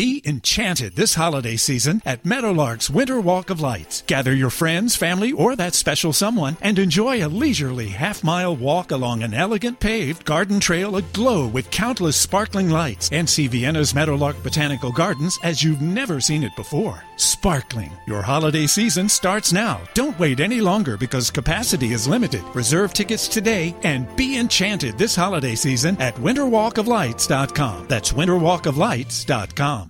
Be enchanted this holiday season at Meadowlark's Winter Walk of Lights. Gather your friends, family, or that special someone and enjoy a leisurely half mile walk along an elegant paved garden trail aglow with countless sparkling lights and see Vienna's Meadowlark Botanical Gardens as you've never seen it before. Sparkling. Your holiday season starts now. Don't wait any longer because capacity is limited. Reserve tickets today and be enchanted this holiday season at winterwalkoflights.com. That's winterwalkoflights.com.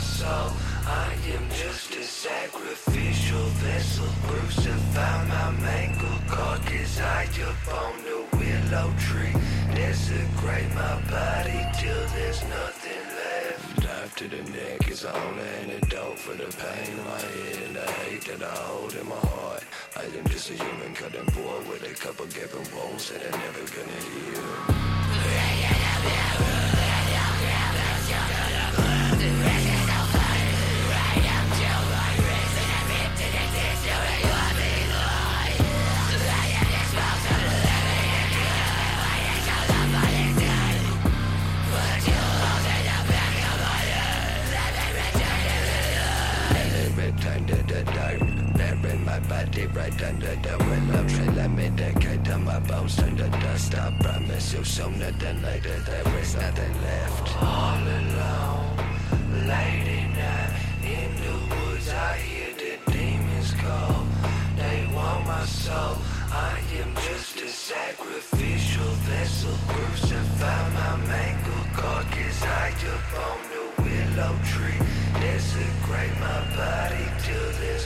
my. I am just a sacrificial vessel. Crucify my mangled carcass high up on the willow tree. Desecrate my body till there's nothing left. Dive to the neck is the only antidote for the pain in my head and the hate that I hold in my heart. I am just a human cutting board with a couple gaping wounds that are never gonna heal. Sooner than later there is nothing left. All alone, late at night, in the woods I hear the demons call. They want my soul. I am just a sacrificial vessel. Crucify my mangled carcass high up on the willow tree. Desecrate my body till there's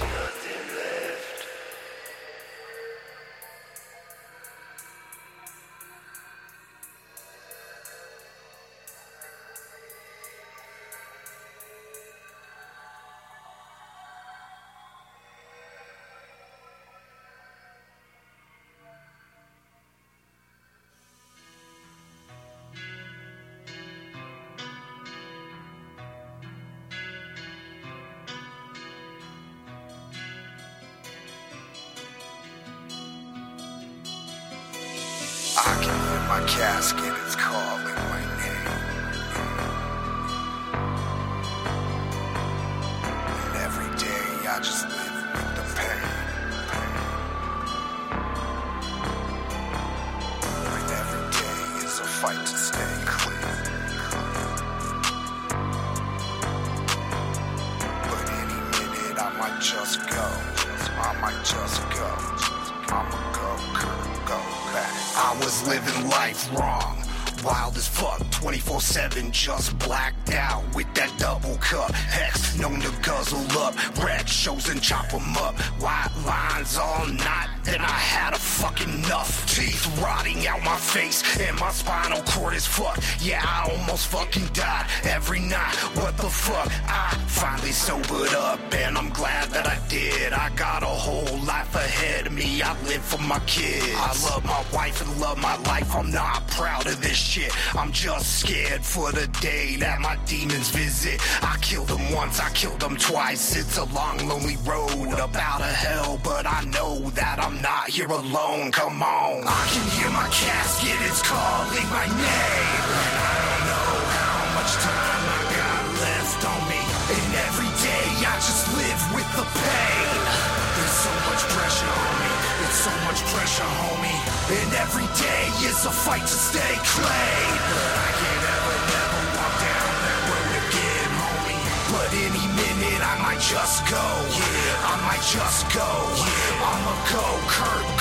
my casket is calling my name. And every day I just live with the pain. And every day is a fight to stay living life wrong. wild as fuck, 24 7, just blacked out with that double cup. Hex known to guzzle up, red shows and chop 'em up. White lines all night, then I had a fucking enough. Teeth rotting out my face, and my spinal cord is fucked. Yeah, I almost fucking died every night. What the fuck? I finally sobered up, and I'm glad that I did. I got a whole life me. I live for my kids. I love my wife and love my life. I'm not proud of this shit. I'm just scared for the day that my demons visit. I killed them once, I killed them twice. It's a long, lonely road about a hell, but I know that I'm not here alone. Come on. I can hear my casket, it's calling my name. I don't know how much time I got left on me. And every day I just live with the pain. There's so much pressure on so much pressure, homie. And every day is a fight to stay clean. But I can't ever, never walk down that road again, homie. But any minute I might just go. Yeah, I might just go. Yeah, I'ma go, Kurt,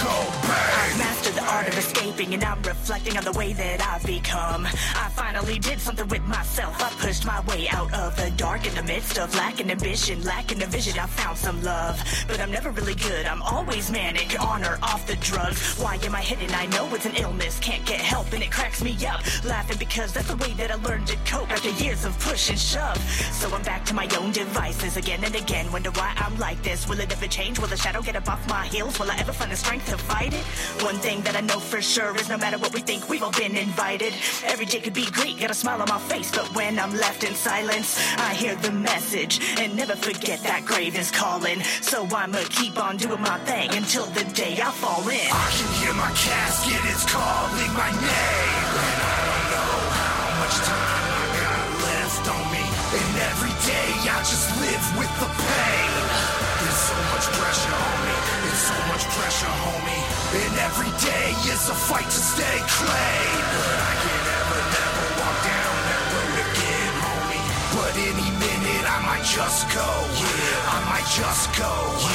the art of escaping and I'm reflecting on the way that I've become. I finally did something with myself. I pushed my way out of the dark in the midst of lacking ambition, lacking a vision. I found some love, but I'm never really good. I'm always manic, on or off the drugs. Why am I hidden? I know it's an illness, can't get help, and it cracks me up. Laughing because that's the way that I learned to cope after years of push and shove. So I'm back to my own devices again and again. Wonder why I'm like this. Will it ever change? Will the shadow get up off my heels? Will I ever find the strength to fight it? One thing that I know for sure is no matter what we think, we've all been invited. Every day could be great, got a smile on my face, but when I'm left in silence, I hear the message and never forget that grave is calling. So I'ma keep on doing my thing until the day I fall in. I can hear my casket, it's calling my name. And I don't know how much time I got left on me. And every day I just live with the pain. There's so much pressure on me. It's so much pressure, homie. And every day is a fight to stay clean. But I can't ever, never walk down that road again, homie. But any minute I might just go. Yeah, I might just go.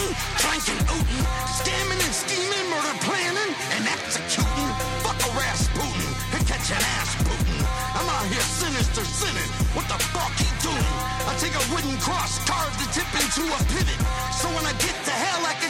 Cheating, drinking, ooting, scamming and scheming, murder planning and executing. Fuck a Rasputin and catch an ass booting. I'm out here sinister sinning. What the fuck he doing? I take a wooden cross, carve the tip into a pivot. So when I get to hell, I can